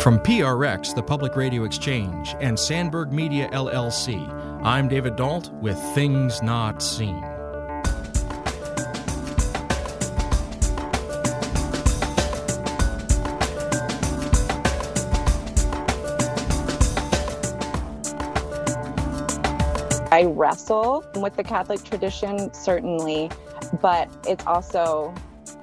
From PRX, the Public Radio Exchange, and Sandberg Media LLC, I'm David Dault with Things Not Seen. I wrestle with the Catholic tradition, certainly, but it's also,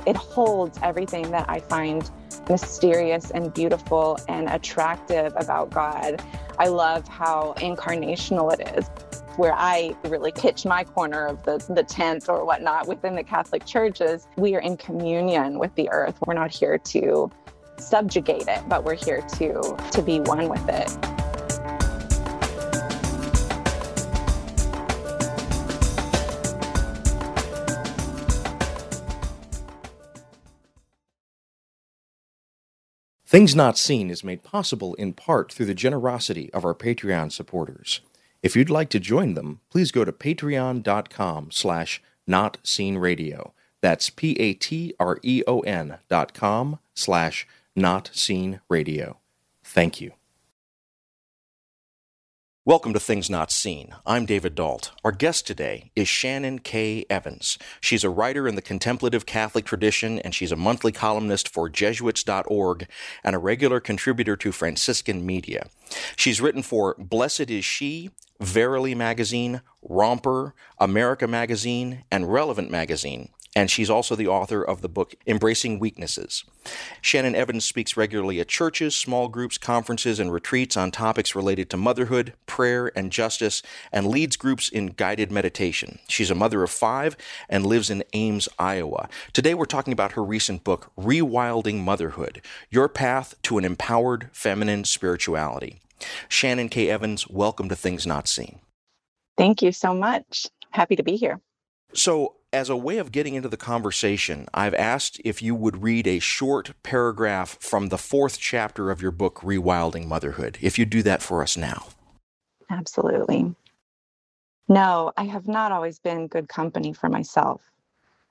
it holds everything that I find mysterious and beautiful and attractive about God. I love how incarnational it is. Where I really pitch my corner of the, the tent or whatnot within the Catholic churches, we are in communion with the earth. We're not here to subjugate it, but we're here to, to be one with it. Things Not Seen is made possible in part through the generosity of our Patreon supporters. If you'd like to join them, please go to patreon.com slash notseenradio. That's P-A-T-R-E-O-N dot com slash notseenradio. Thank you. Welcome to Things Not Seen. I'm David Dault. Our guest today is Shannon K. Evans. She's a writer in the contemplative Catholic tradition, and she's a monthly columnist for Jesuits.org and a regular contributor to Franciscan media. She's written for Blessed is She, Verily Magazine, Romper, America Magazine, and Relevant Magazine and she's also the author of the book Embracing Weaknesses. Shannon Evans speaks regularly at churches, small groups, conferences, and retreats on topics related to motherhood, prayer, and justice, and leads groups in guided meditation. She's a mother of five and lives in Ames, Iowa. Today we're talking about her recent book, Rewilding Motherhood Your Path to an Empowered Feminine Spirituality. Shannon K. Evans, welcome to Things Not Seen. Thank you so much. Happy to be here. So, as a way of getting into the conversation, I've asked if you would read a short paragraph from the fourth chapter of your book, Rewilding Motherhood. If you do that for us now. Absolutely. No, I have not always been good company for myself.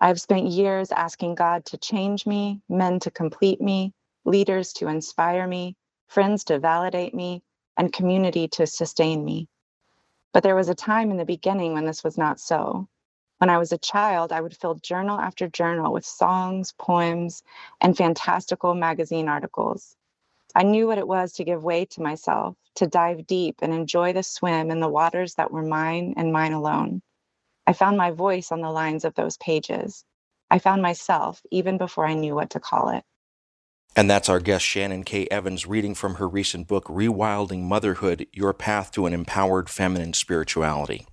I have spent years asking God to change me, men to complete me, leaders to inspire me, friends to validate me, and community to sustain me. But there was a time in the beginning when this was not so. When I was a child, I would fill journal after journal with songs, poems, and fantastical magazine articles. I knew what it was to give way to myself, to dive deep and enjoy the swim in the waters that were mine and mine alone. I found my voice on the lines of those pages. I found myself even before I knew what to call it. And that's our guest, Shannon K. Evans, reading from her recent book, Rewilding Motherhood Your Path to an Empowered Feminine Spirituality.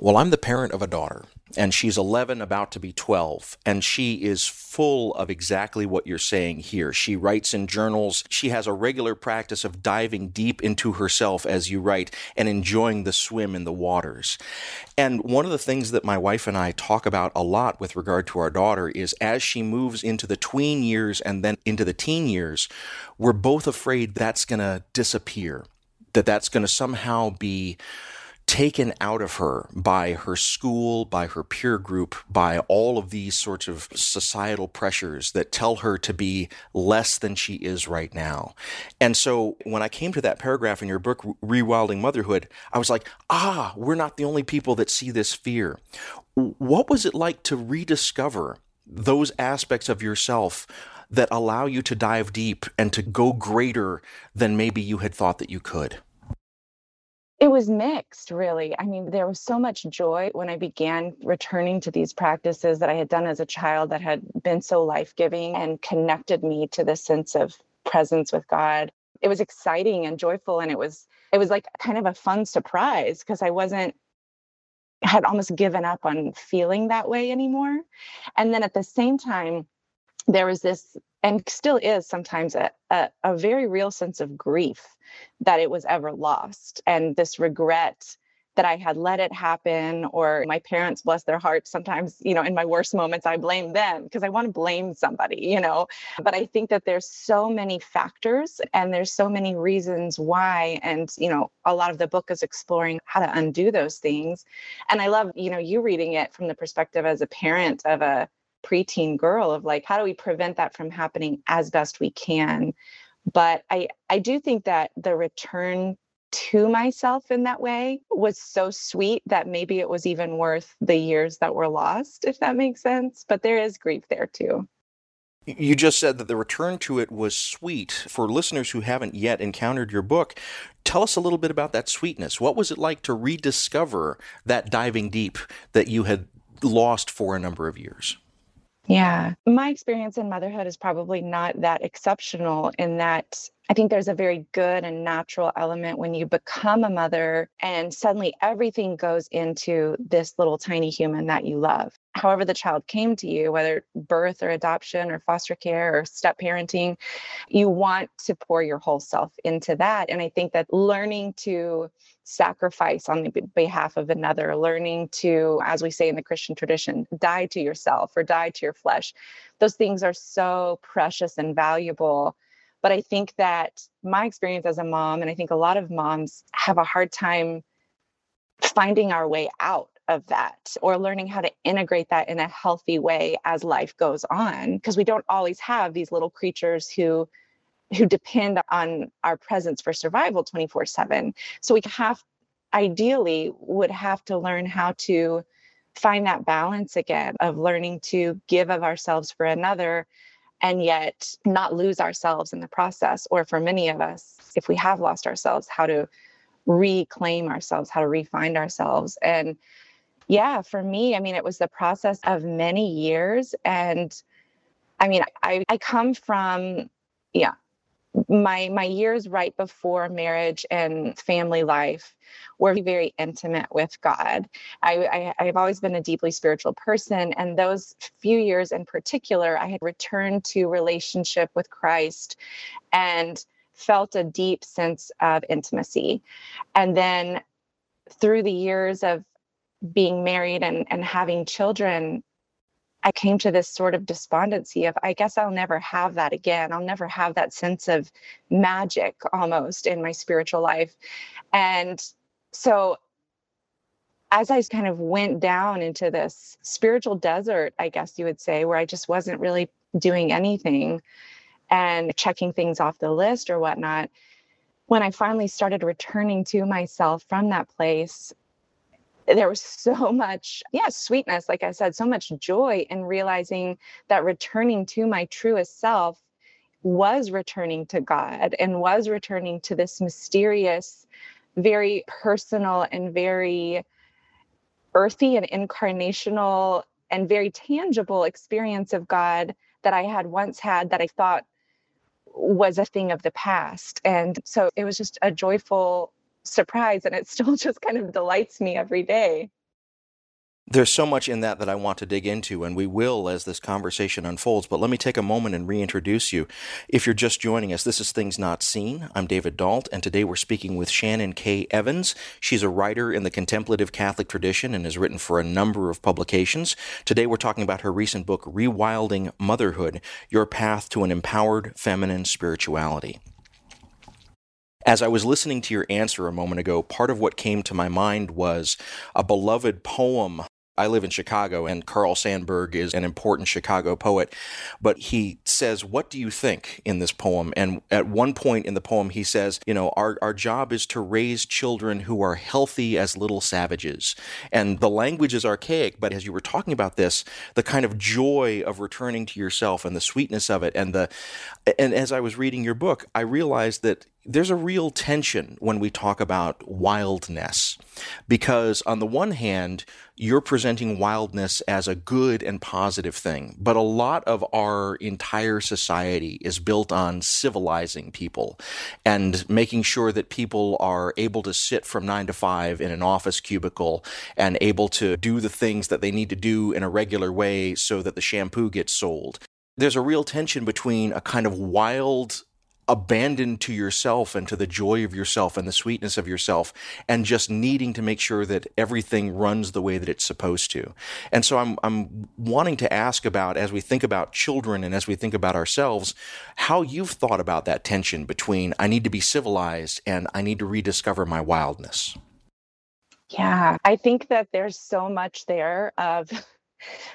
Well, I'm the parent of a daughter, and she's 11, about to be 12, and she is full of exactly what you're saying here. She writes in journals. She has a regular practice of diving deep into herself as you write and enjoying the swim in the waters. And one of the things that my wife and I talk about a lot with regard to our daughter is as she moves into the tween years and then into the teen years, we're both afraid that's going to disappear, that that's going to somehow be taken out of her by her school, by her peer group, by all of these sorts of societal pressures that tell her to be less than she is right now. And so when I came to that paragraph in your book, Rewilding Motherhood, I was like, ah, we're not the only people that see this fear. What was it like to rediscover those aspects of yourself that allow you to dive deep and to go greater than maybe you had thought that you could? It was mixed, really. I mean, there was so much joy when I began returning to these practices that I had done as a child that had been so life giving and connected me to the sense of presence with God. It was exciting and joyful, and it was it was like kind of a fun surprise because I wasn't had almost given up on feeling that way anymore. And then at the same time, there was this and still is sometimes a, a, a very real sense of grief that it was ever lost and this regret that I had let it happen, or my parents, bless their hearts, sometimes, you know, in my worst moments, I blame them because I want to blame somebody, you know. But I think that there's so many factors and there's so many reasons why. And, you know, a lot of the book is exploring how to undo those things. And I love, you know, you reading it from the perspective as a parent of a preteen girl of like, how do we prevent that from happening as best we can? But I, I do think that the return to myself in that way was so sweet that maybe it was even worth the years that were lost, if that makes sense. But there is grief there too. You just said that the return to it was sweet. For listeners who haven't yet encountered your book, tell us a little bit about that sweetness. What was it like to rediscover that diving deep that you had lost for a number of years? Yeah. My experience in motherhood is probably not that exceptional in that I think there's a very good and natural element when you become a mother and suddenly everything goes into this little tiny human that you love. However, the child came to you, whether birth or adoption or foster care or step parenting, you want to pour your whole self into that. And I think that learning to sacrifice on the behalf of another, learning to, as we say in the Christian tradition, die to yourself or die to your flesh, those things are so precious and valuable but I think that my experience as a mom, and I think a lot of moms have a hard time finding our way out of that or learning how to integrate that in a healthy way as life goes on because we don't always have these little creatures who who depend on our presence for survival 24/7 so we have ideally would have to learn how to find that balance again of learning to give of ourselves for another and yet not lose ourselves in the process. Or for many of us, if we have lost ourselves, how to reclaim ourselves, how to refine ourselves. And yeah, for me, I mean, it was the process of many years. And I mean, I, I come from, yeah, my my years right before marriage and family life were very intimate with God. I, I have always been a deeply spiritual person, and those few years in particular, I had returned to relationship with Christ, and felt a deep sense of intimacy. And then through the years of being married and, and having children, I came to this sort of despondency of, I guess I'll never have that again. I'll never have that sense of magic almost in my spiritual life. And so, as I kind of went down into this spiritual desert, I guess you would say, where I just wasn't really doing anything and checking things off the list or whatnot, when I finally started returning to myself from that place, there was so much, yeah, sweetness, like I said, so much joy in realizing that returning to my truest self was returning to God and was returning to this mysterious, very personal and very earthy and incarnational and very tangible experience of God that I had once had that I thought was a thing of the past. And so it was just a joyful surprise and it still just kind of delights me every day. There's so much in that that I want to dig into, and we will as this conversation unfolds. But let me take a moment and reintroduce you. If you're just joining us, this is Things Not Seen. I'm David Dault, and today we're speaking with Shannon K. Evans. She's a writer in the contemplative Catholic tradition and has written for a number of publications. Today we're talking about her recent book, Rewilding Motherhood Your Path to an Empowered Feminine Spirituality. As I was listening to your answer a moment ago, part of what came to my mind was a beloved poem I live in Chicago, and Carl Sandburg is an important Chicago poet. But he says, What do you think in this poem? And at one point in the poem, he says, You know, our, our job is to raise children who are healthy as little savages. And the language is archaic, but as you were talking about this, the kind of joy of returning to yourself and the sweetness of it, and the, and as I was reading your book, I realized that there's a real tension when we talk about wildness. Because on the one hand, you're presenting wildness as a good and positive thing. But a lot of our entire society is built on civilizing people and making sure that people are able to sit from nine to five in an office cubicle and able to do the things that they need to do in a regular way so that the shampoo gets sold. there's a real tension between a kind of wild abandoned to yourself and to the joy of yourself and the sweetness of yourself and just needing to make sure that everything runs the way that it's supposed to. And so I'm I'm wanting to ask about as we think about children and as we think about ourselves how you've thought about that tension between I need to be civilized and I need to rediscover my wildness. Yeah, I think that there's so much there of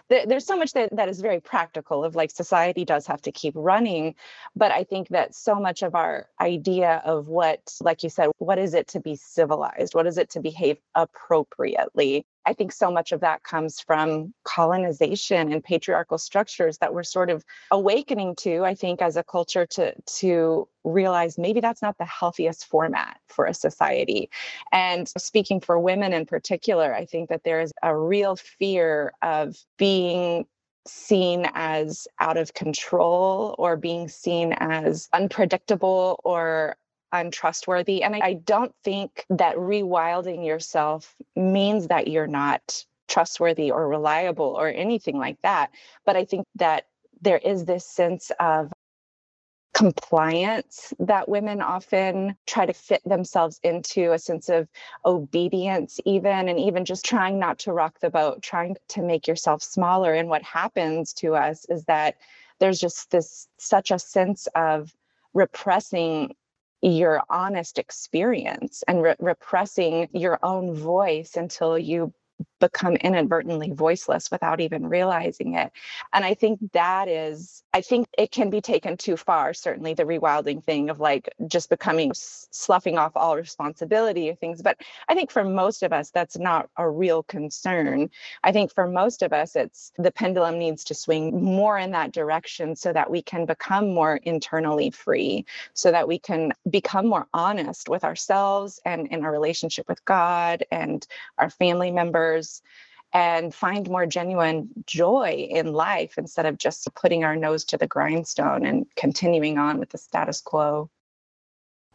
there's so much that, that is very practical of like society does have to keep running but i think that so much of our idea of what like you said what is it to be civilized? What is it to behave appropriately I think so much of that comes from colonization and patriarchal structures that we're sort of awakening to, I think, as a culture to, to realize maybe that's not the healthiest format for a society. And speaking for women in particular, I think that there is a real fear of being seen as out of control or being seen as unpredictable or untrustworthy. And I, don't think that rewilding yourself means that you're not trustworthy or reliable or anything like that. But I think that there is this sense of compliance that women often try to fit themselves into a sense of obedience even and even just trying not to rock the boat trying to make yourself smaller and what happens to us is that there's just this such a sense of repressing your honest experience and re- repressing your own voice until you become inadvertently voiceless without even realizing it. And I think that is, I think it can be taken too far, certainly the rewilding thing of like just becoming sloughing off all responsibility of things. But I think for most of us, that's not a real concern. I think for most of us, it's the pendulum needs to swing more in that direction so that we can become more internally free, so that we can become more honest with ourselves and in our relationship with God and our family members and find more genuine joy in life instead of just putting our nose to the grindstone and continuing on with the status quo.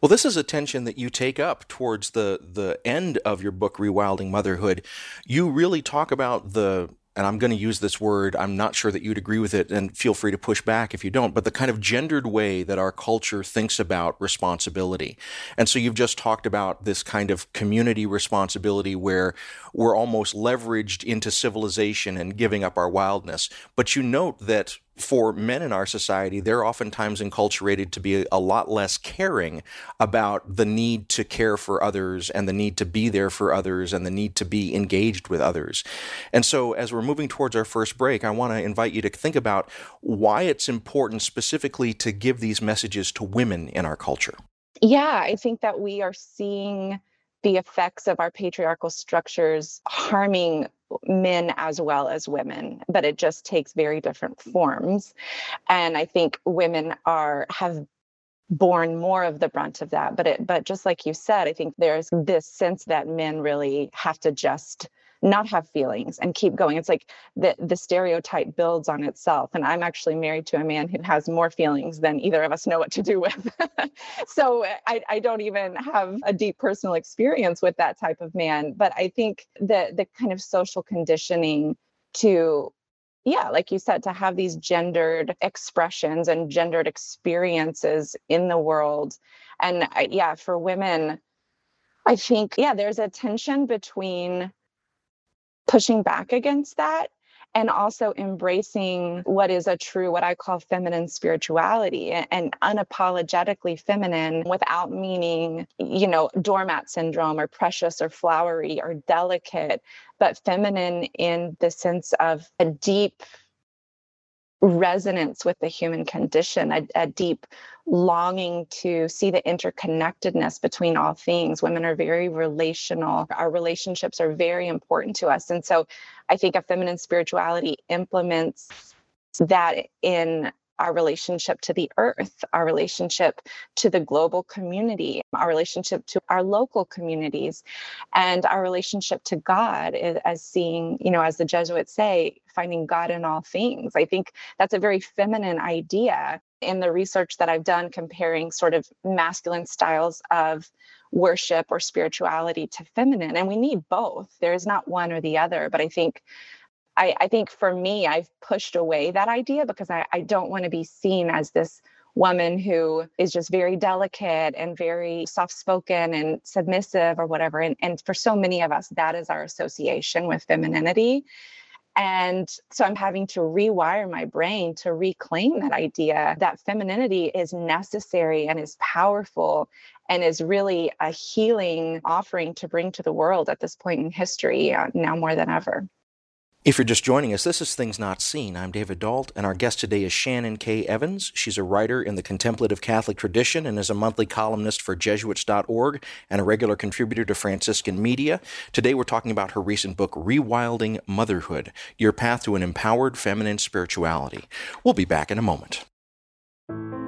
Well, this is a tension that you take up towards the the end of your book, Rewilding Motherhood. You really talk about the and I'm going to use this word, I'm not sure that you'd agree with it, and feel free to push back if you don't, but the kind of gendered way that our culture thinks about responsibility. And so you've just talked about this kind of community responsibility where we're almost leveraged into civilization and giving up our wildness. But you note that for men in our society, they're oftentimes enculturated to be a lot less caring about the need to care for others and the need to be there for others and the need to be engaged with others. And so, as we're moving towards our first break, I want to invite you to think about why it's important specifically to give these messages to women in our culture. Yeah, I think that we are seeing the effects of our patriarchal structures harming men as well as women but it just takes very different forms. And i think women are have borne more of the brunt of that but it but just like you said i think there's this sense that men really have to just not have feelings and keep going. It's like the the stereotype builds on itself. And I'm actually married to a man who has more feelings than either of us know what to do with. so eh, I, I don't even have a deep personal experience with that type of man. But I think the the kind of social conditioning to yeah, like you said, to have these gendered expressions and gendered experiences in the world. And I, yeah, for women, I think, yeah, there's a tension between pushing back against that and also embracing what is a true what i call feminine spirituality and unapologetically feminine without meaning you know doormat syndrome or precious or flowery or delicate but feminine in the sense of a deep resonance with the human condition, a, a, deep longing to see the interconnectedness between all things. Women are very relational. Our relationships are very important to us. And so I think a feminine spirituality implements that in our relationship to the earth, our relationship to the global community, our relationship to our local communities, and our relationship to God as seeing, you know, as the Jesuits say, finding God in all things. I think that's a very feminine idea in the research that I've done comparing sort of masculine styles of worship or spirituality to feminine. And we need both. There is not one or the other. But I think I, I think for me, I've pushed away that idea because I, I don't want to be seen as this woman who is just very delicate and very soft spoken and submissive or whatever. And, and for so many of us, that is our association with femininity. And so I'm having to rewire my brain to reclaim that idea that femininity is necessary and is powerful and is really a healing offering to bring to the world at this point in history, uh, now more than ever. If you're just joining us, this is Things Not Seen. I'm David Dault, and our guest today is Shannon K. Evans. She's a writer in the contemplative Catholic tradition and is a monthly columnist for Jesuits.org and a regular contributor to Franciscan media. Today, we're talking about her recent book, Rewilding Motherhood Your Path to an Empowered Feminine Spirituality. We'll be back in a moment.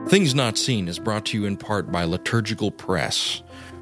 Things Not Seen is brought to you in part by Liturgical Press.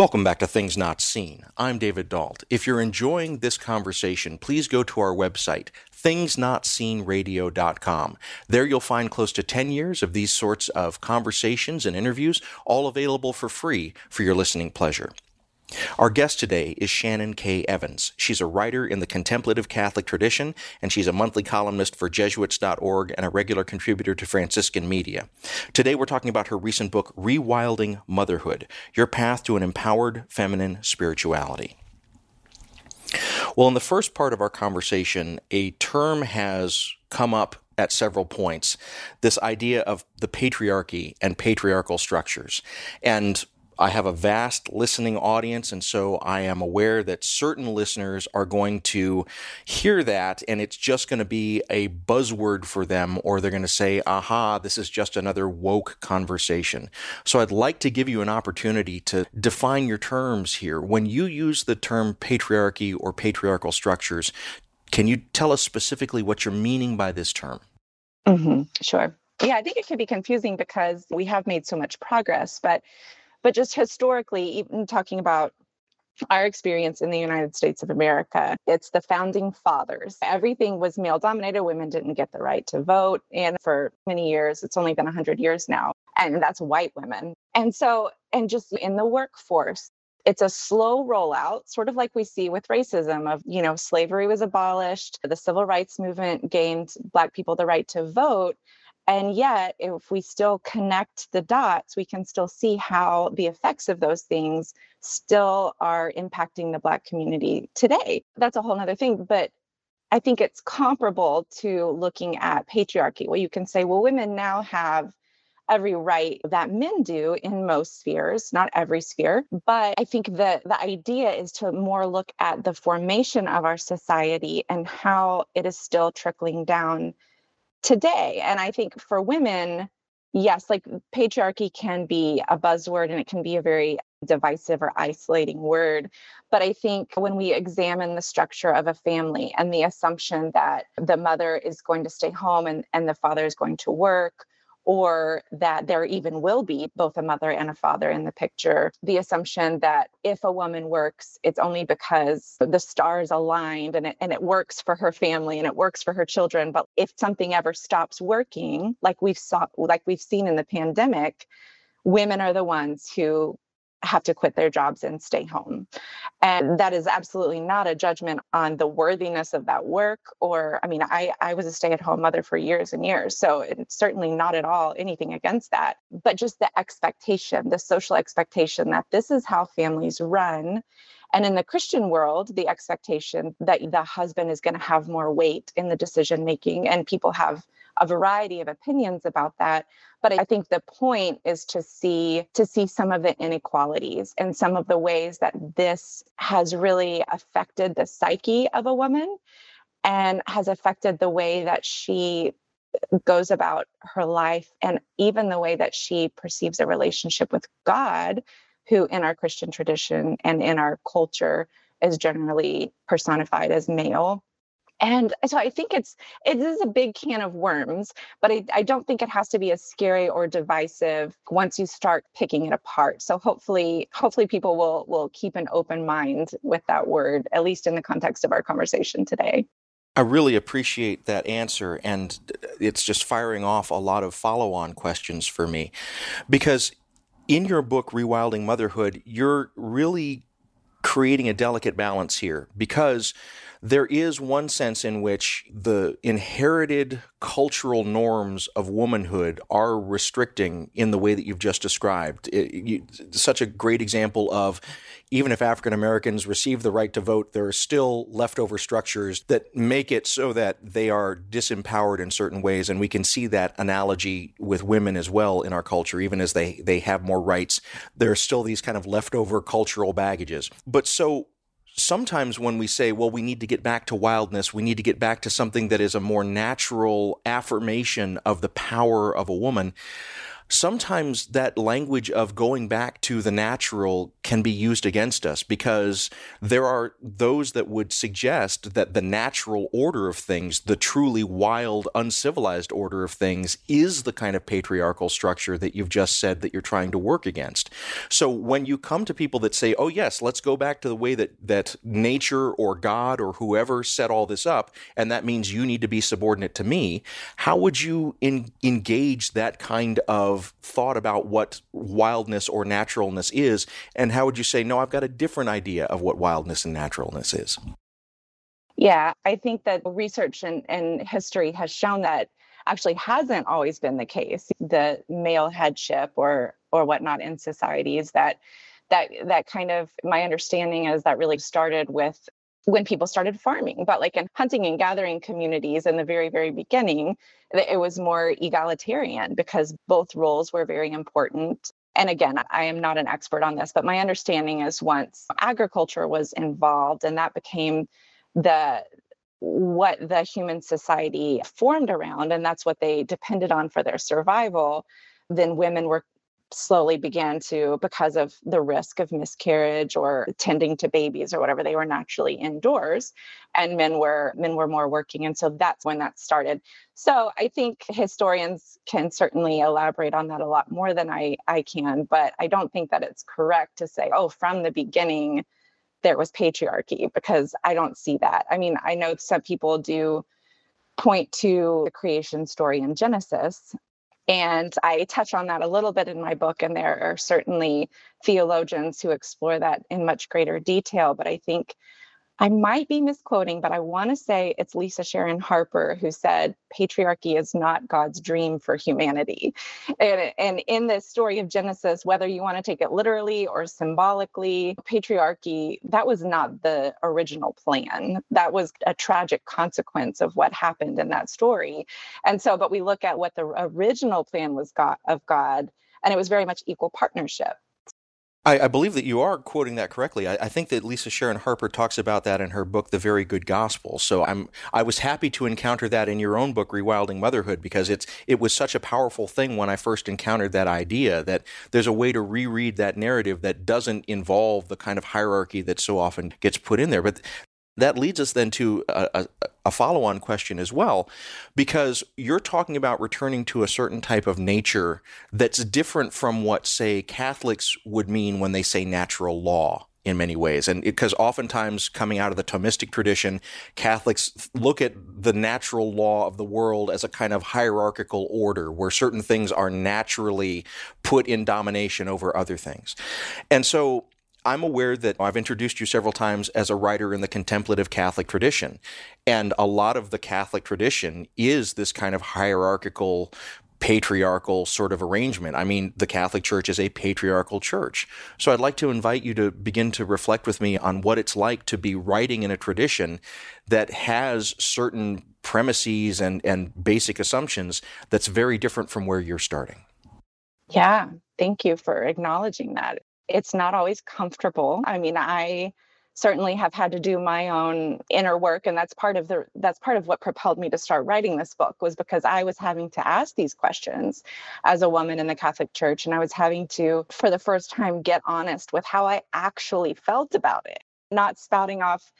Welcome back to Things Not Seen. I'm David Dault. If you're enjoying this conversation, please go to our website, thingsnotseenradio.com. There you'll find close to 10 years of these sorts of conversations and interviews, all available for free for your listening pleasure. Our guest today is Shannon K. Evans. She's a writer in the contemplative Catholic tradition, and she's a monthly columnist for Jesuits.org and a regular contributor to Franciscan media. Today we're talking about her recent book, Rewilding Motherhood Your Path to an Empowered Feminine Spirituality. Well, in the first part of our conversation, a term has come up at several points this idea of the patriarchy and patriarchal structures. And I have a vast listening audience, and so I am aware that certain listeners are going to hear that, and it's just going to be a buzzword for them, or they're going to say, aha, this is just another woke conversation. So I'd like to give you an opportunity to define your terms here. When you use the term patriarchy or patriarchal structures, can you tell us specifically what you're meaning by this term? Mm-hmm, sure. Yeah, I think it can be confusing because we have made so much progress, but but just historically, even talking about our experience in the United States of America, it's the founding fathers. Everything was male dominated. Women didn't get the right to vote. And for many years, it's only been 100 years now, and that's white women. And so, and just in the workforce, it's a slow rollout, sort of like we see with racism of, you know, slavery was abolished, the civil rights movement gained Black people the right to vote. And yet, if we still connect the dots, we can still see how the effects of those things still are impacting the Black community today. That's a whole other thing. But I think it's comparable to looking at patriarchy, where you can say, well, women now have every right that men do in most spheres, not every sphere. But I think that the idea is to more look at the formation of our society and how it is still trickling down today. And I think for women, yes, like patriarchy can be a buzzword and it can be a very divisive or isolating word. But I think when we examine the structure of a family and the assumption that the mother is going to stay home and, and the father is going to work, or that there even will be both a mother and a father in the picture. The assumption that if a woman works, it's only because the stars aligned and it, and it works for her family and it works for her children. But if something ever stops working, like we've saw, like we've seen in the pandemic, women are the ones who have to quit their jobs and stay home. And that is absolutely not a judgment on the worthiness of that work. Or, I mean, I, I was a stay at home mother for years and years. So it's certainly not at all anything against that. But just the expectation, the social expectation that this is how families run. And in the Christian world, the expectation that the husband is going to have more weight in the decision making, and people have a variety of opinions about that but i think the point is to see to see some of the inequalities and some of the ways that this has really affected the psyche of a woman and has affected the way that she goes about her life and even the way that she perceives a relationship with god who in our Christian tradition and in our culture is generally personified as male. And so I think it's it is a big can of worms, but I, I don't think it has to be as scary or divisive once you start picking it apart. So hopefully, hopefully people will will keep an open mind with that word, at least in the context of our conversation today. I really appreciate that answer, and uh, it's just firing off a lot of follow on questions for me. Because in your book, Rewilding Motherhood, you're really creating a delicate balance here because there is one sense in which the inherited cultural norms of womanhood are restricting in the way that you've just described. It, you, such a great example of even if African Americans receive the right to vote, there are still leftover structures that make it so that they are disempowered in certain ways. And we can see that analogy with women as well in our culture, even as they, they have more rights. There are still these kind of leftover cultural baggages. But so sometimes when we say, well, we need to get back to wildness, we need to get back to something that is a more natural affirmation of the power of a woman, sometimes that language of going back to the natural can be used against us because there are those that would suggest that the natural order of things, the truly wild, uncivilized order of things, is the kind of patriarchal structure that you've just said that you're trying to work against. So when you come to people that say, oh, yes, let's go back to the way that, that nature or God or whoever set all this up, and that means you need to be subordinate to me, how would you in, engage that kind of thought about what wildness or naturalness is? And how would you say, no, I've got a different idea of what wildness and naturalness is? Yeah, I think that research and, and history has shown that actually hasn't always been the case. The male headship or or whatnot in societies that that that kind of my understanding is that really started with when people started farming but like in hunting and gathering communities in the very very beginning it was more egalitarian because both roles were very important. And again i am not an expert on this but my understanding is once agriculture was involved and that became the what the human society formed around and that's what they depended on for their survival then women were slowly began to because of the risk of miscarriage or tending to babies or whatever they were naturally indoors and men were men were more working and so that's when that started. So i think historians can certainly elaborate on that a lot more than i i can but i don't think that it's correct to say oh from the beginning there was patriarchy because i don't see that. I mean i know some people do point to the creation story in genesis and I touch on that a little bit in my book, and there are certainly theologians who explore that in much greater detail. But I think I might be misquoting, but I want to say it's Lisa Sharon Harper who said patriarchy is not God's dream for humanity. And, and in this story of Genesis, whether you want to take it literally or symbolically, patriarchy, that was not the original plan. That was a tragic consequence of what happened in that story. And so, but we look at what the original plan was of God, and it was very much equal partnership. I, I, believe that you are quoting that correctly. I, I, think that Lisa Sharon Harper talks about that in her book, The Very Good Gospel. So I'm I was happy to encounter that in your own book, Rewilding Motherhood, because it's it was such a powerful thing when I first encountered that idea that there's a way to reread that narrative that doesn't involve the kind of hierarchy that so often gets put in there. But that leads us then to a, a, follow on question as well, because you're talking about returning to a certain type of nature that's different from what, say, Catholics would mean when they say natural law in many ways. And because oftentimes coming out of the Thomistic tradition, Catholics look at the natural law of the world as a kind of hierarchical order where certain things are naturally put in domination over other things. And so I'm aware that I've introduced you several times as a writer in the contemplative Catholic tradition. And a lot of the Catholic tradition is this kind of hierarchical, patriarchal sort of arrangement. I mean, the Catholic Church is a patriarchal church. So I'd like to invite you to begin to reflect with me on what it's like to be writing in a tradition that has certain premises and, and basic assumptions that's very different from where you're starting. Yeah, thank you for acknowledging that it's not always comfortable. I mean, I certainly have had to do my own inner work and that's part of the that's part of what propelled me to start writing this book was because I was having to ask these questions as a woman in the Catholic Church and I was having to for the first time get honest with how I actually felt about it not spouting off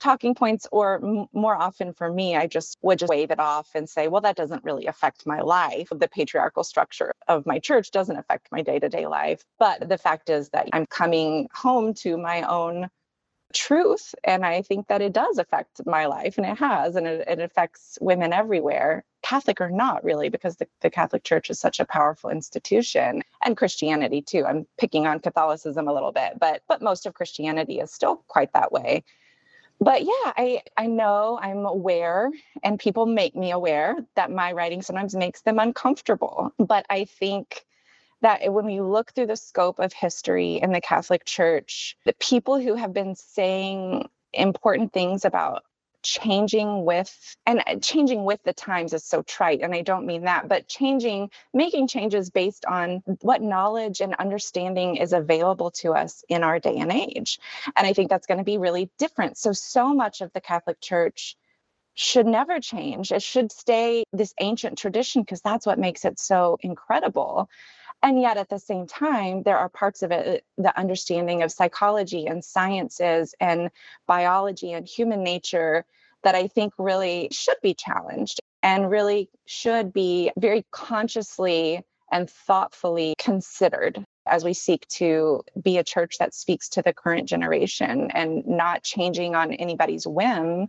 talking points or m- more often for me i just would just wave it off and say well that doesn't really affect my life the patriarchal structure of my church doesn't affect my day-to-day life but the fact is that i'm coming home to my own truth. And I think that it does affect my life, and it has, and it, it affects women everywhere, Catholic or not, really, because the, the Catholic Church is such a powerful institution, and Christianity too. I'm picking on Catholicism a little bit, but but most of Christianity is still quite that way. But yeah, I I know I'm aware, and people make me aware that my writing sometimes makes them uncomfortable. But I think that when we look through the scope of history in the Catholic Church, the people who have been saying important things about changing with and uh, changing with the times is so trite and i don't mean that but changing making changes based on what knowledge and understanding is available to us in our day and age. And i think that's going to be really different. So so much of the catholic church should never change. It should stay this ancient tradition because that's what makes it so incredible and yet at the same time there are parts of it uh, the understanding of psychology and sciences and biology and human nature that i think really should be challenged and really should be very consciously and thoughtfully considered as we seek to be a church that speaks to the current generation and not changing on anybody's whim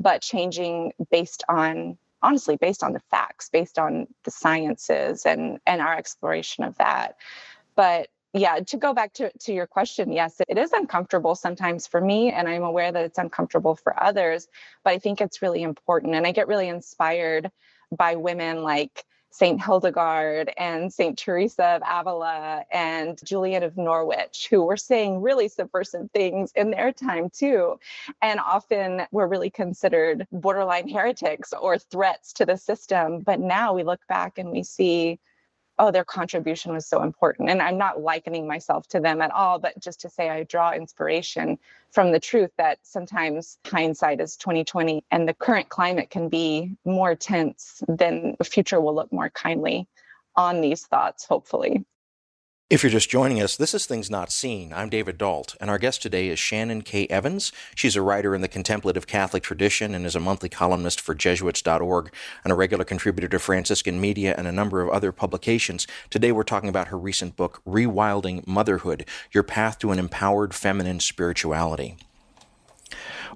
but changing based on honestly based on the facts, based on the sciences and and our exploration of that. But yeah, to go back to, to your question, yes, it is uncomfortable sometimes for me, and I'm aware that it's uncomfortable for others, but I think it's really important. And I get really inspired by women like St. Hildegard and St. Teresa of Avila and Julian of Norwich, who were saying really subversive things in their time too. And often were really considered borderline heretics or threats to the system. But now we look back and we see oh, their contribution was so important. And I'm not likening myself to them at all, but just to say I draw inspiration from the truth that sometimes hindsight is 2020 and the current climate can be more tense, then the future will look more kindly on these thoughts, hopefully. If you're just joining us, this is Things Not Seen. I'm David Dault, and our guest today is Shannon K. Evans. She's a writer in the contemplative Catholic tradition and is a monthly columnist for Jesuits.org and a regular contributor to Franciscan Media and a number of other publications. Today we're talking about her recent book, Rewilding Motherhood Your Path to an Empowered Feminine Spirituality.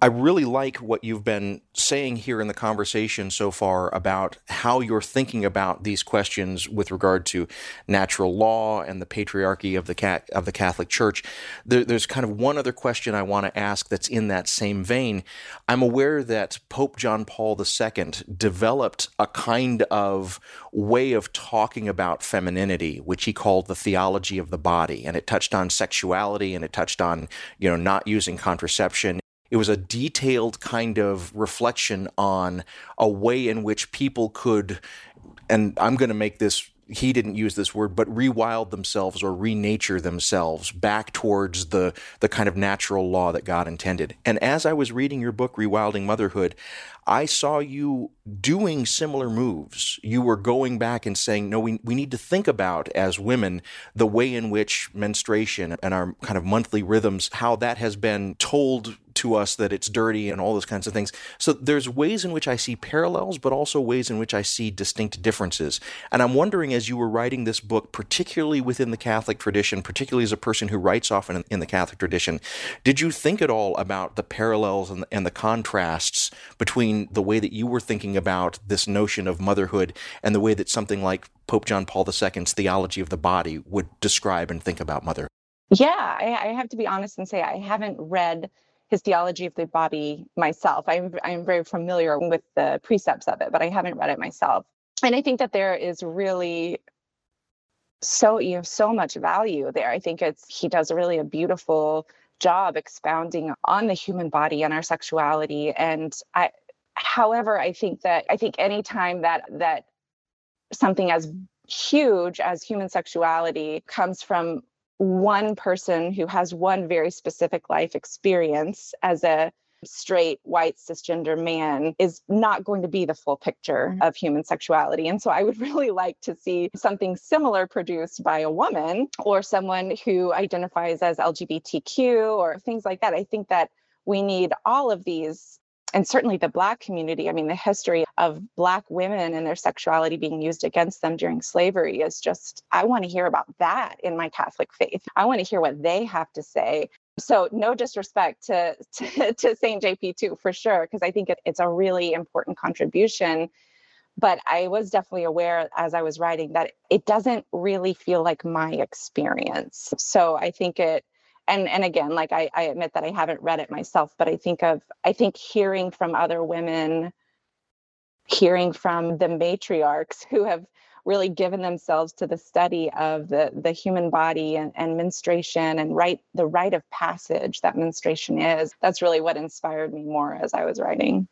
I really like what you've been saying here in the conversation so far about how you're thinking about these questions with regard to natural law and the patriarchy of the of the Catholic Church. There, there's kind of one other question I want to ask that's in that same vein. I'm aware that Pope John Paul II developed a kind of way of talking about femininity, which he called the theology of the body, and it touched on sexuality and it touched on you know not using contraception it was a detailed kind of reflection on a way in which people could, and I'm going to make this he didn't use this word, but rewild themselves or renature themselves back towards the the kind of natural law that God intended. And as I was reading your book, Rewilding Motherhood, I saw you doing similar moves. You were going back and saying, no, we, we need to think about as women the way in which menstruation and our kind of monthly rhythms, how that has been told to us that it's dirty and all those kinds of things. So there's ways in which I see parallels, but also ways in which I see distinct differences. And I'm wondering, as you were writing this book, particularly within the Catholic tradition, particularly as a person who writes often in, the Catholic tradition, did you think at all about the parallels and, and the contrasts between the way that you were thinking about this notion of motherhood and the way that something like Pope John Paul II's theology of the body would describe and think about motherhood. Yeah, I, I have to be honest and say I haven't read his theology of the body myself. I'm I'm very familiar with the precepts of it, but I haven't read it myself. And I think that there is really so you have so much value there. I think it's he does really a beautiful job expounding on the human body and our sexuality. And I however, I think that I think anytime that that something as huge as human sexuality comes from one person who has one very specific life experience as a straight white cisgender man is not going to be the full picture mm-hmm. of human sexuality. And so I would really like to see something similar produced by a woman or someone who identifies as LGBTQ or things like that. I think that we need all of these and certainly the black community i mean the history of black women and their sexuality being used against them during slavery is just i want to hear about that in my catholic faith i want to hear what they have to say so no disrespect to to, to St. JP2 for sure, because I think it, it's a really important contribution. But I was definitely aware as I was writing that it doesn't really feel like my experience. So I think it and and again, like I, I admit that I haven't read it myself, but I think of I think hearing from other women, hearing from the matriarchs who have really given themselves to the study of the, the human body and, and menstruation and right the rite of passage that menstruation is. That's really what inspired me more as I was writing.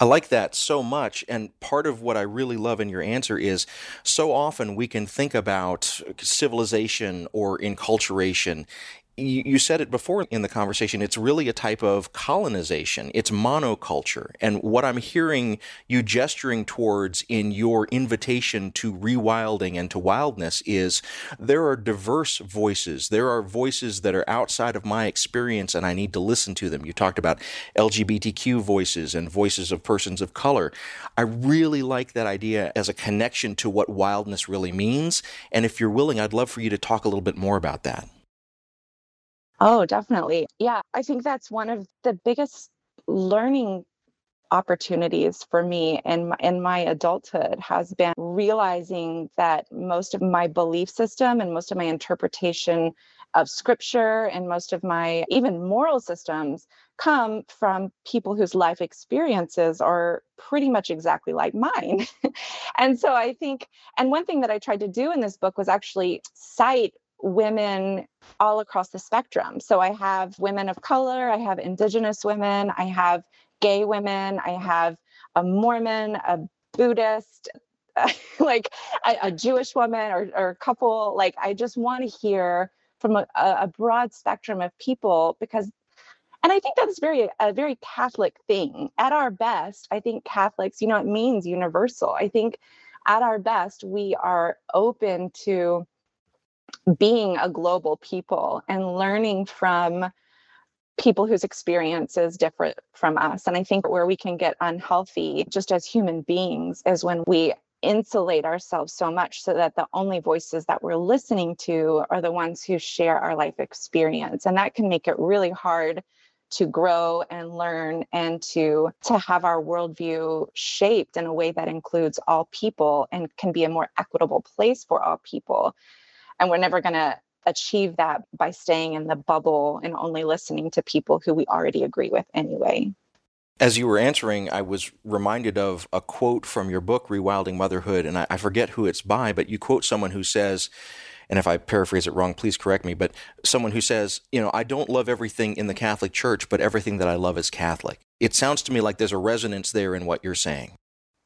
I like that so much. And part of what I really love in your answer is so often we can think about civilization or enculturation you said it before in the conversation. It's really a type of colonization. It's monoculture. And what I'm hearing you gesturing towards in your invitation to rewilding and to wildness is there are diverse voices. There are voices that are outside of my experience and I need to listen to them. You talked about LGBTQ voices and voices of persons of color. I really like that idea as a connection to what wildness really means. And if you're willing, I'd love for you to talk a little bit more about that. Oh, definitely. Yeah, I think that's one of the biggest learning opportunities for me in my, in my adulthood has been realizing that most of my belief system and most of my interpretation of scripture and most of my even moral systems come from people whose life experiences are pretty much exactly like mine. and so I think, and one thing that I tried to do in this book was actually cite women all across the spectrum. So I have women of color, I have indigenous women, I have gay women, I have a Mormon, a Buddhist, like a, a, Jewish woman or, or a couple. Like I just want to hear from a, a broad spectrum of people because and I think that's very a very Catholic thing. At our best, I think Catholics, you know, it means universal. I think at our best, we are open to being a global people and learning from people whose experience is different from us. And I think where we can get unhealthy just as human beings is when we insulate ourselves so much so that the only voices that we're listening to are the ones who share our life experience. And that can make it really hard to grow and learn and to to have our worldview shaped in a way that includes all people and can be a more equitable place for all people and we're never going to achieve that by staying in the bubble and only listening to people who we already agree with anyway. As you were answering, I was reminded of a quote from your book, Rewilding Motherhood, and I, I forget who it's by, but you quote someone who says, and if I paraphrase it wrong, please correct me, but someone who says, you know, I don't love everything in the Catholic Church, but everything that I love is Catholic. It sounds to me like there's a resonance there in what you're saying.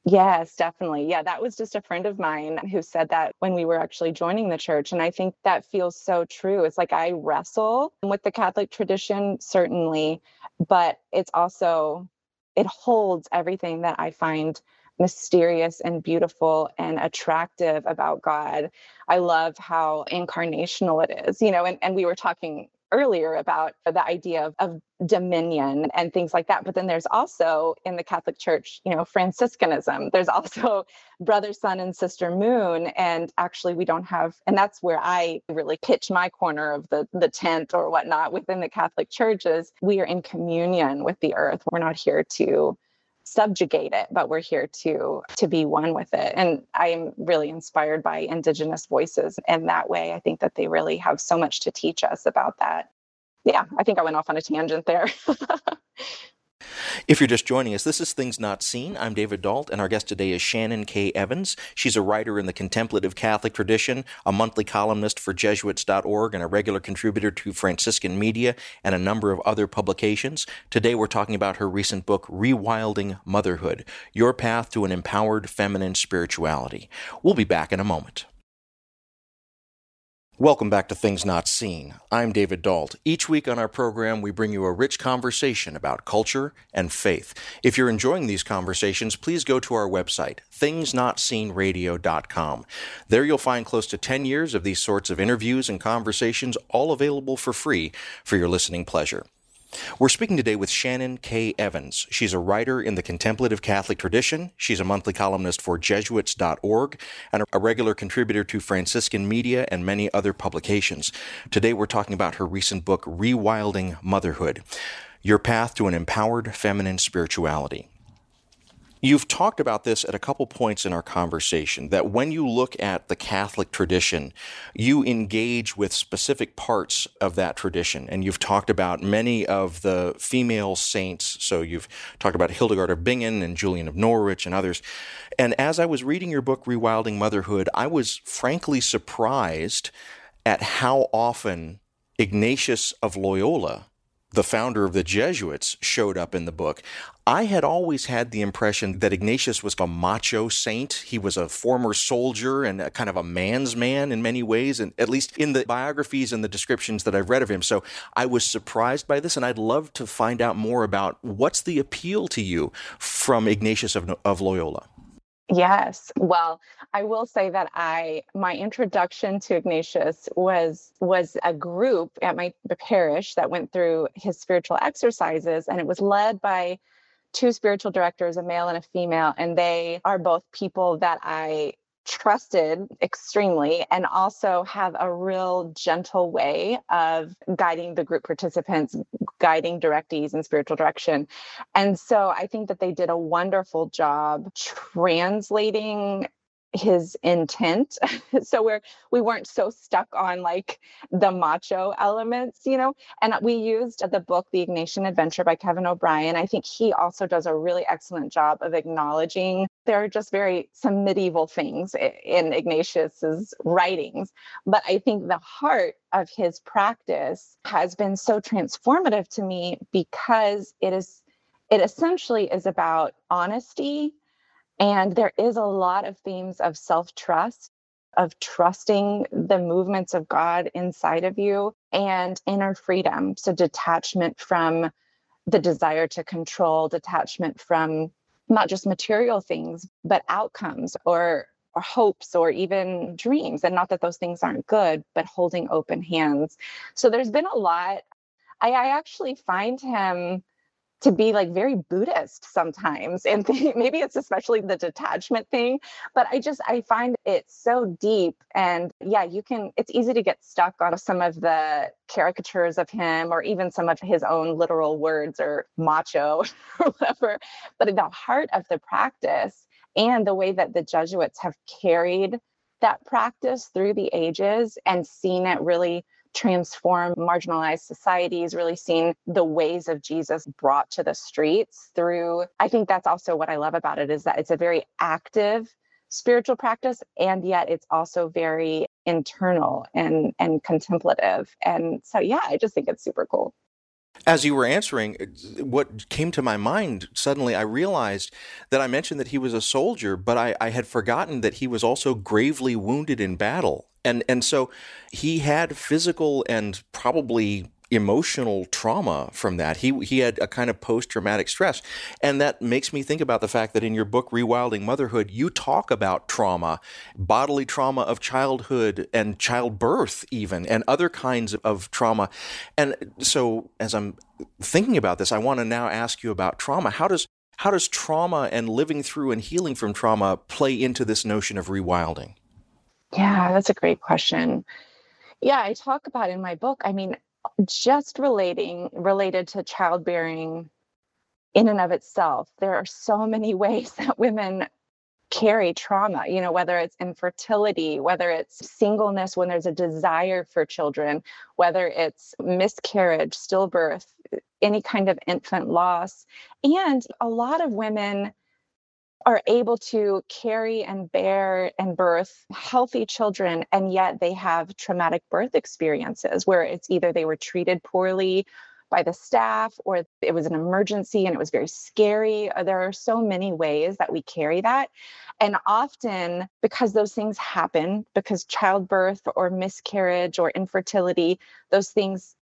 Yes, definitely. Yeah, that was just a friend of mine who said that when we were actually joining the church. And I think that feels so true. It's like I wrestle with the Catholic tradition, certainly, but it's also, it holds everything that I find mysterious and beautiful and attractive about God. I love how incarnational it is, you know, and, and we were talking earlier about the idea of, of dominion and things like that. But then there's also in the Catholic Church, you know, Franciscanism. There's also brother, sun, and sister moon. And actually, we don't have, and that's where I really pitch my corner of the, the tent or whatnot within the Catholic Church is we are in communion with the earth. We're not here to subjugate it but we're here to to be one with it. And i am really inspired by indigenous voices in that way. I think that they really have so much to teach us about that. Yeah i think i went off on a tangent there If you're just joining us, this is Things Not Seen. I'm David Dault, and our guest today is Shannon K. Evans. She's a writer in the contemplative Catholic tradition, a monthly columnist for Jesuits.org, and a regular contributor to Franciscan Media and a number of other publications. Today we're talking about her recent book, Rewilding Motherhood Your Path to an Empowered Feminine Spirituality. We'll be back in a moment. Welcome back to Things Not Seen. I'm David Dault. Each week on our program, we bring you a rich conversation about culture and faith. If you're enjoying these conversations, please go to our website, thingsnotseenradio.com. There you'll find close to 10 years of these sorts of interviews and conversations, all available for free for your listening pleasure. We're speaking today with Shannon K. Evans. She's a writer in the contemplative Catholic tradition. She's a monthly columnist for Jesuits.org and a regular contributor to Franciscan Media and many other publications. Today we're talking about her recent book, Rewilding Motherhood Your Path to an Empowered Feminine Spirituality. You've talked about this at a couple points in our conversation that when you look at the Catholic tradition, you engage with specific parts of that tradition. And you've talked about many of the female saints. So you've talked about Hildegard of Bingen and Julian of Norwich and others. And as I was reading your book, Rewilding Motherhood, I was frankly surprised at how often Ignatius of Loyola the founder of the Jesuits, showed up in the book. I had always had the impression that Ignatius was a macho saint. He was a former soldier and kind of a man's man in many ways, and at least in the biographies and the descriptions that I've read of him. So I was surprised by this, and I'd love to find out more about what's the appeal to you from Ignatius of, of Loyola. Yes. Well, I will say that I my introduction to Ignatius was was a group at my parish that went through his spiritual exercises and it was led by two spiritual directors, a male and a female, and they are both people that I trusted extremely and also have a real gentle way of guiding the group participants guiding directees in spiritual direction. And so i think that they did a wonderful job translating his intent. So we're we weren't so stuck on like the macho elements you know? And we used the book the ignatian adventure by kevin o'brien. I think he also does a really excellent job of acknowledging there are just very some medieval things in ignatius's writings. But i think the heart of his practice has been so transformative to me because it is it essentially is about honesty and there is a lot of themes of self trust, of trusting the movements of God inside of you and inner freedom. So, detachment from the desire to control, detachment from not just material things, but outcomes or or hopes or even dreams. And not that those things aren't good but holding open hands. So there's been a lot. I, I actually find him to be like very Buddhist sometimes. And maybe it's especially the detachment thing, but I just, I find it so deep. And yeah, you can, it's easy to get stuck on some of the caricatures of him or even some of his own literal words or macho or whatever. But the heart of the practice and the way that the Jesuits have carried that practice through the ages and seen it really transform marginalized societies, really seeing the ways of Jesus brought to the streets through. I think that's also what I love about it is that it's a very active spiritual practice and yet it's also very internal and and contemplative and so yeah i just think it's super cool as you were answering, what came to my mind suddenly, I realized that I mentioned that he was a soldier, but I, I had forgotten that he was also gravely wounded in battle. And and so he had physical and probably emotional trauma from that. He he had a kind of post traumatic stress, and that makes me think about the fact that in your book Rewilding Motherhood, you talk about trauma, bodily trauma of childhood and childbirth, even, and other kinds of trauma. And so, as I'm thinking about this, I want to now ask you about trauma. How does how does trauma and living through and healing from trauma play into this notion of rewilding? Yeah, that's a great question. Yeah, I talk about in my book, I mean, just relating related to childbearing in and of itself, there are so many ways that women carry trauma, you know, whether it's infertility, whether it's singleness when there's a desire for children, whether it's miscarriage, stillbirth, any kind of infant loss. And a lot of women are able to carry and bear and birth healthy children, and yet they have traumatic birth experiences where it's either they were treated poorly by the staff or it was an emergency and it was very scary. Uh, there are so many ways that we carry that. And often, because those things happen, because childbirth or miscarriage or infertility, those things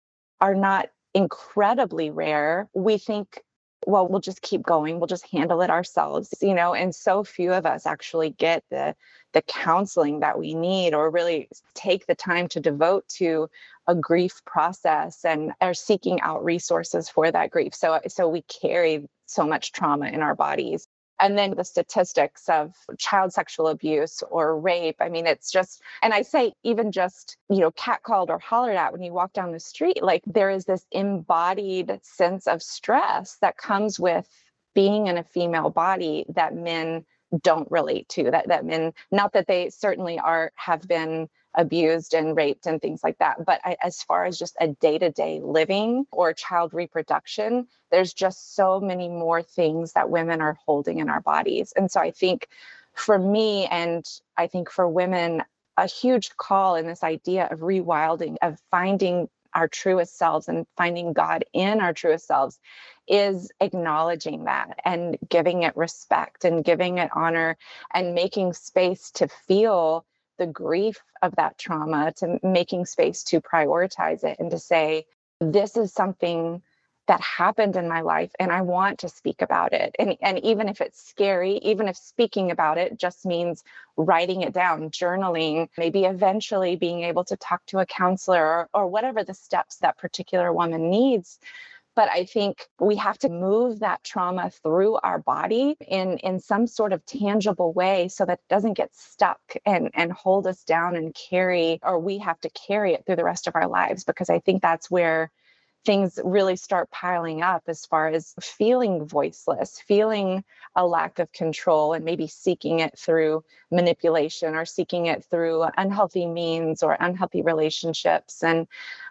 are not incredibly rare, we think well we'll just keep going we'll just handle it ourselves you know and so few of us actually get the the counseling that we need or really take the time to devote to a grief process and are seeking out resources for that grief. So so we carry so much trauma in our bodies and then the statistics of child sexual abuse or rape i mean it's just and i say even just you know catcalled or hollered at when you walk down the street like there is this embodied sense of stress that comes with being in a female body that men don't relate to that that men not that they certainly are have been abused and raped and things like that. But I, as far as just a day to day living or child reproduction, there's just so many more things that women are holding in our bodies. And so I think for me, and I think for women, a huge call in this idea of rewilding, of finding our truest selves and finding God in our truest selves is acknowledging that and giving it respect and giving it honor and making space to feel the grief of that trauma to making space to prioritize it and to say, this is something that happened in my life and I want to speak about it. And, and even if it's scary, even if speaking about it just means writing it down, journaling, maybe eventually being able to talk to a counselor or, or whatever the steps that particular woman needs but i think we have to move that trauma through our body in in some sort of tangible way so that it doesn't get stuck and and hold us down and carry or we have to carry it through the rest of our lives because i think that's where things really start piling up as far as feeling voiceless, feeling a lack of control, and maybe seeking it through manipulation or seeking it through unhealthy means or unhealthy relationships and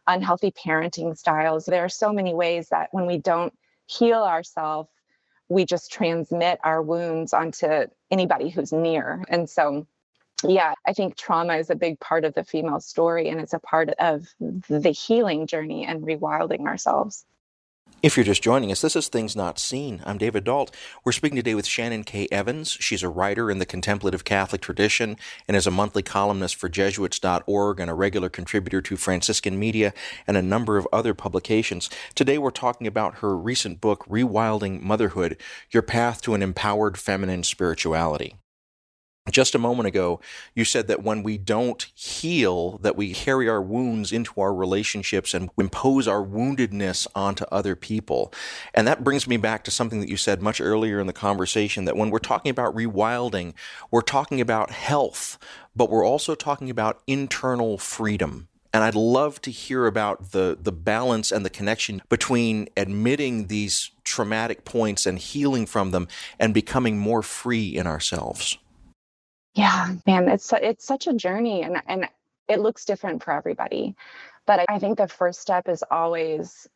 unhealthy parenting styles. There are so many ways that when we don't heal ourselves, we just transmit our wounds onto anybody who's near. And so yeah, I think trauma is a big part of the female story and it's a part of the healing journey and rewilding ourselves. If you're just joining us, this is Things Not Seen. I'm David Dault. We're speaking today with Shannon K. Evans. She's a writer in the contemplative Catholic tradition and is a monthly columnist for Jesuits.org and a regular contributor to Franciscan Media and a number of other publications. Today we're talking about her recent book, Rewilding Motherhood Your Path to an Empowered Feminine Spirituality just a moment ago you said that when we don't heal that we carry our wounds into our relationships and impose our woundedness onto other people and that brings me back to something that you said much earlier in the conversation that when we're talking about rewilding we're talking about health but we're also talking about internal freedom and I'd love to hear about the, the balance and the connection between admitting these traumatic points and healing from them and becoming more free in ourselves. Yeah, man, it's it's such a journey and and it looks different for everybody. But I think the first step is always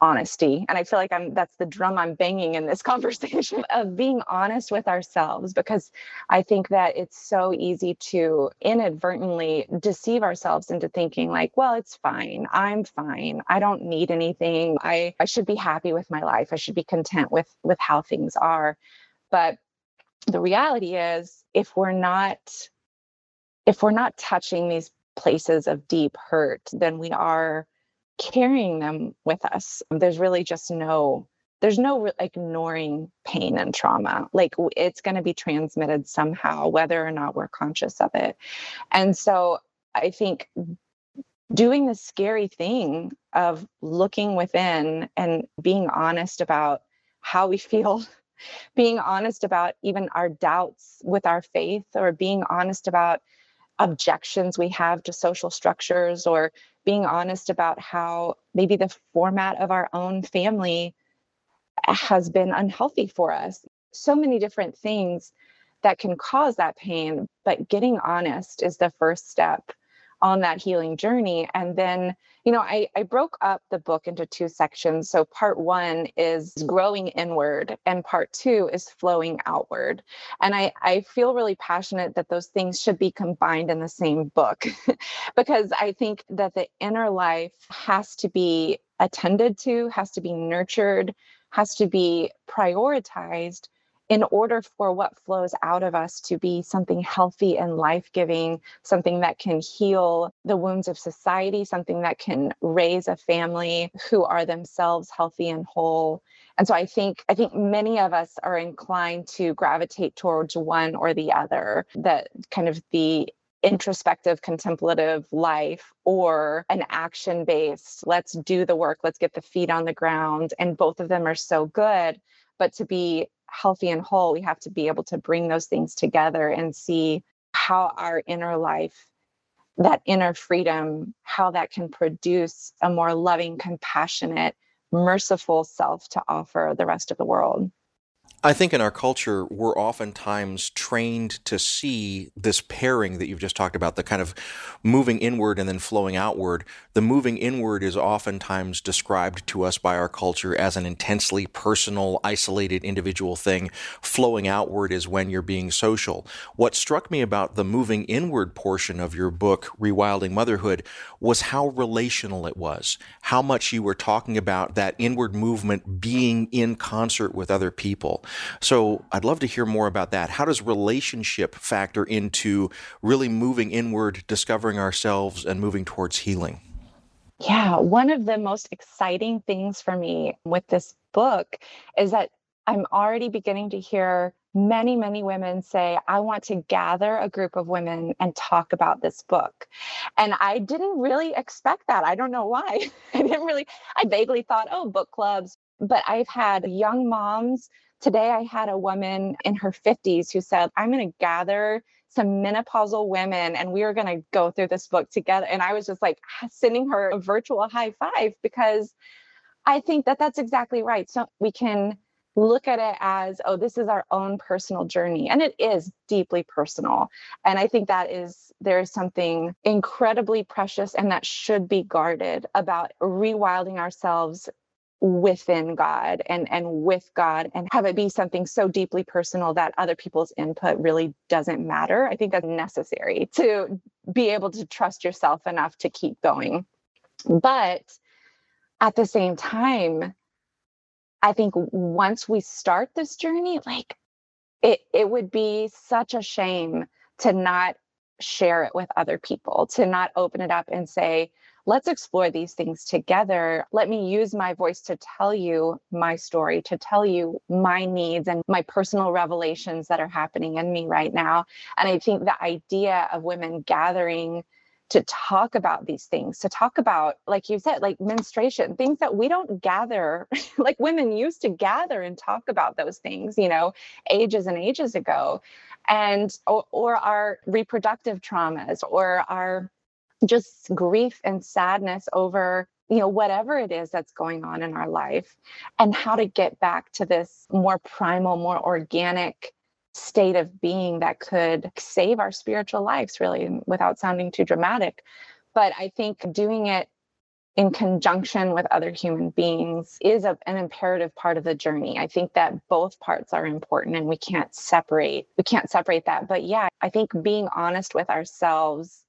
honesty. And I feel like I'm that's the drum I'm banging in this conversation of being honest with ourselves because I think that it's so easy to inadvertently deceive ourselves into thinking like, well, it's fine. I'm fine. I don't need anything. I I should be happy with my life. I should be content with with how things are. But the reality is if we're not if we're not touching these places of deep hurt then we are carrying them with us. There's really just no there's no ignoring pain and trauma. Like it's going to be transmitted somehow whether or not we're conscious of it. And so i think doing the scary thing of looking within and being honest about how we feel being honest about even our doubts with our faith or being honest about objections we have to social structures or being honest about how maybe the format of our own family has been unhealthy for us. So many different things that can cause that pain, but getting honest is the first step on that healing journey. And then, you know, I, I broke up the book into two sections. So part one is mm. growing inward, and part two is flowing outward. And I, I feel really passionate that those things should be combined in the same book because I think that the inner life has to be attended to, has to be nurtured, has to be prioritized in order for what flows out of us to be something healthy and life giving, something that can heal the wounds of society, something that can raise a family who are themselves healthy and whole. And so I think I think many of us are inclined to gravitate towards one or the other, that kind of the introspective contemplative life or an action based let's do the work let's get the feet on the ground and both of them are so good but to be healthy and whole, we have to be able to bring those things together and see how our inner life, that inner freedom, how that can produce a more loving, compassionate, merciful self to offer the rest of the world. I think in our culture, we're oftentimes trained to see this pairing that you've just talked about, the kind of moving inward and then flowing outward. The moving inward is oftentimes described to us by our culture as an intensely personal, isolated, individual thing. Flowing outward is when you're being social. What struck me about the moving inward portion of your book, Rewilding Motherhood, was how relational it was, how much you were talking about that inward movement being in concert with other people. So I'd love to hear more about that. How does relationship factor into really moving inward, discovering ourselves, and moving towards healing? Yeah, one of the most exciting things for me with this book is that I'm already beginning to hear many, many women say, I want to gather a group of women and talk about this book. And I didn't really expect that. I don't know why. I didn't really, I vaguely thought, oh, book clubs. But I've had young moms Today, I had a woman in her 50s who said, I'm going to gather some menopausal women and we are going to go through this book together. And I was just like sending her a virtual high five because I think that that's exactly right. So we can look at it as, oh, this is our own personal journey. And it is deeply personal. And I think that is, there is something incredibly precious and that should be guarded about rewilding ourselves within God and and with God and have it be something so deeply personal that other people's input really doesn't matter. I think that's necessary to be able to trust yourself enough to keep going. But at the same time, I think once we start this journey, like it it would be such a shame to not share it with other people, to not open it up and say, let's explore these things together. Let me use my voice to tell you my story, to tell you my needs and my personal revelations that are happening in me right now. And I think the idea of women gathering to talk about these things, to talk about, like you said, like menstruation, things that we don't gather, like women used to gather and talk about those things, you know, ages and ages ago. And, or, or our reproductive traumas or our just grief and sadness over you know whatever it is that's going on in our life and how to get back to this more primal more organic state of being that could save our spiritual lives really without sounding too dramatic. But i think doing it in conjunction with other human beings is a, an imperative part of the journey. I think that both parts are important and we can't separate we can't separate that. But yeah i think being honest with ourselves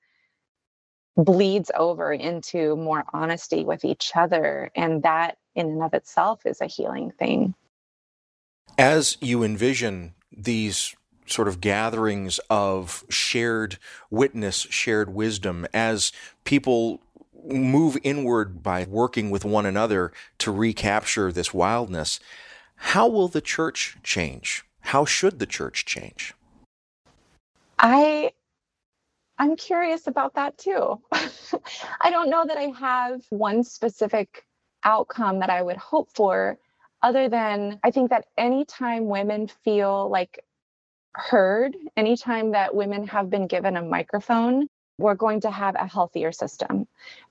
bleeds over into more honesty with each other. And that, in and of itself, is a healing thing. As you envision these sort of gatherings of shared witness, shared wisdom, as people move inward by working with one another to recapture this wildness, how will the church change? How should the church change? I I'm curious about that too. I don't know that I have one specific outcome that I would hope for, other than I think that anytime women feel like heard, anytime that women have been given a microphone, we're going to have a healthier system.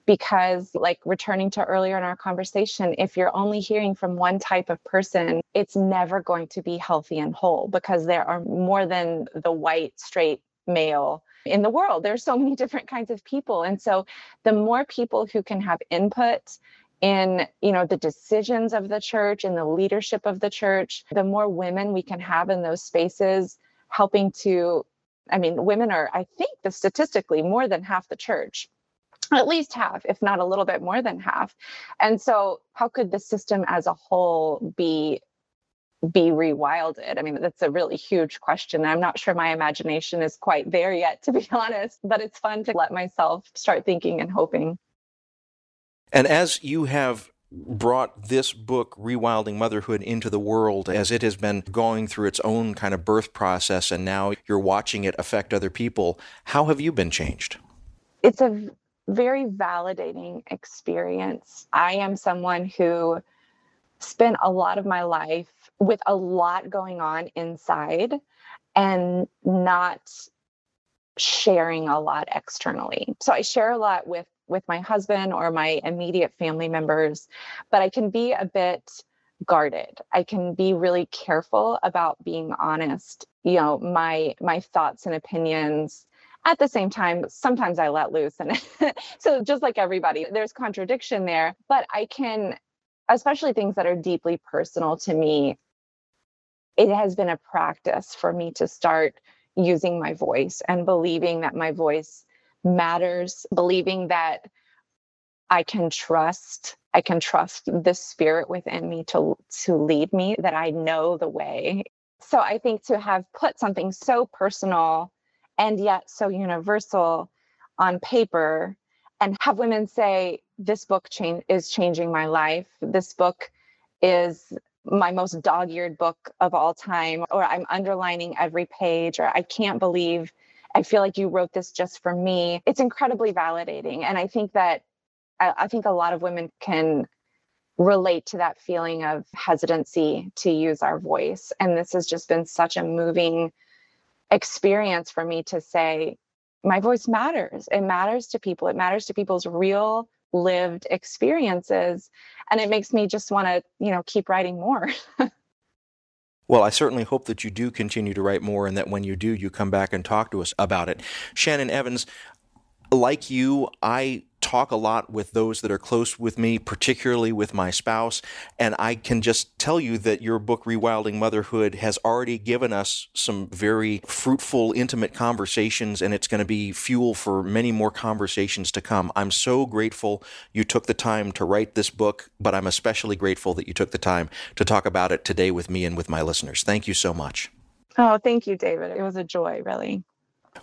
Because, like returning to earlier in our conversation, if you're only hearing from one type of person, it's never going to be healthy and whole because there are more than the white, straight male in the world. There's so many different kinds of people. And so the more people who can have input in you know the decisions of the church and the leadership of the church the more women we can have in those spaces helping to i mean women are i think the statistically more than half the church at least half, if not a little bit more than half. And so, how could the system as a whole be be rewilded? I mean, that's a really huge question. I'm not sure my imagination is quite there yet, to be honest, but it's fun to let myself start thinking and hoping. And as you have brought this book, Rewilding Motherhood, into the world as it has been going through its own kind of birth process, and now you're watching it affect other people, how have you been changed? It's a very validating experience. I am someone who spent a lot of my life with a lot going on inside and not sharing a lot externally. So I share a lot with with my husband or my immediate family members, but I can be a bit guarded. I can be really careful about being honest. You know, my my thoughts and opinions at the same time sometimes i let loose and so just like everybody there's contradiction there but i can especially things that are deeply personal to me it has been a practice for me to start using my voice and believing that my voice matters believing that i can trust i can trust the spirit within me to to lead me that i know the way. So i think to have put something so personal and yet so universal on paper and have women say this book change is changing my life. This book is my most dog-eared book of all time or i'm underlining every page or i can't believe i feel like you wrote this just for me. It's incredibly validating and i think that I, I think a lot of women can relate to that feeling of hesitancy to use our voice and this has just been such a moving experience for me to say my voice matters. It matters to people. It matters to people's real lived experiences and it makes me just want to you know keep writing more Well, I certainly hope that you do continue to write more and that when you do, you come back and talk to us about it. Shannon Evans, like you, I talk a lot with those that are close with me, particularly with my spouse. And I can just tell you that your book, Rewilding Motherhood, has already given us some very fruitful, intimate conversations, and it's going to be fuel for many more conversations to come. I'm so grateful you took the time to write this book, but I'm especially grateful that you took the time to talk about it today with me and with my listeners. Thank you so much. Oh, thank you, David. It was a joy, really.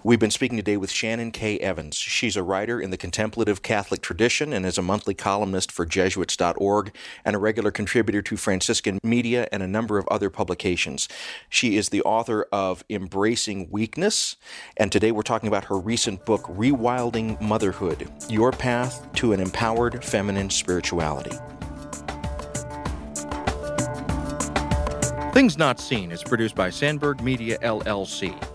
We've been speaking today with Shannon K. Evans. She's a writer in the contemplative Catholic tradition and is a monthly columnist for Jesuits.org and a regular contributor to Franciscan Media and a number of other publications. She is the author of Embracing Weakness, and today we're talking about her recent book, Rewilding Motherhood Your Path to an Empowered Feminine Spirituality. Things Not Seen is produced by Sandberg Media LLC.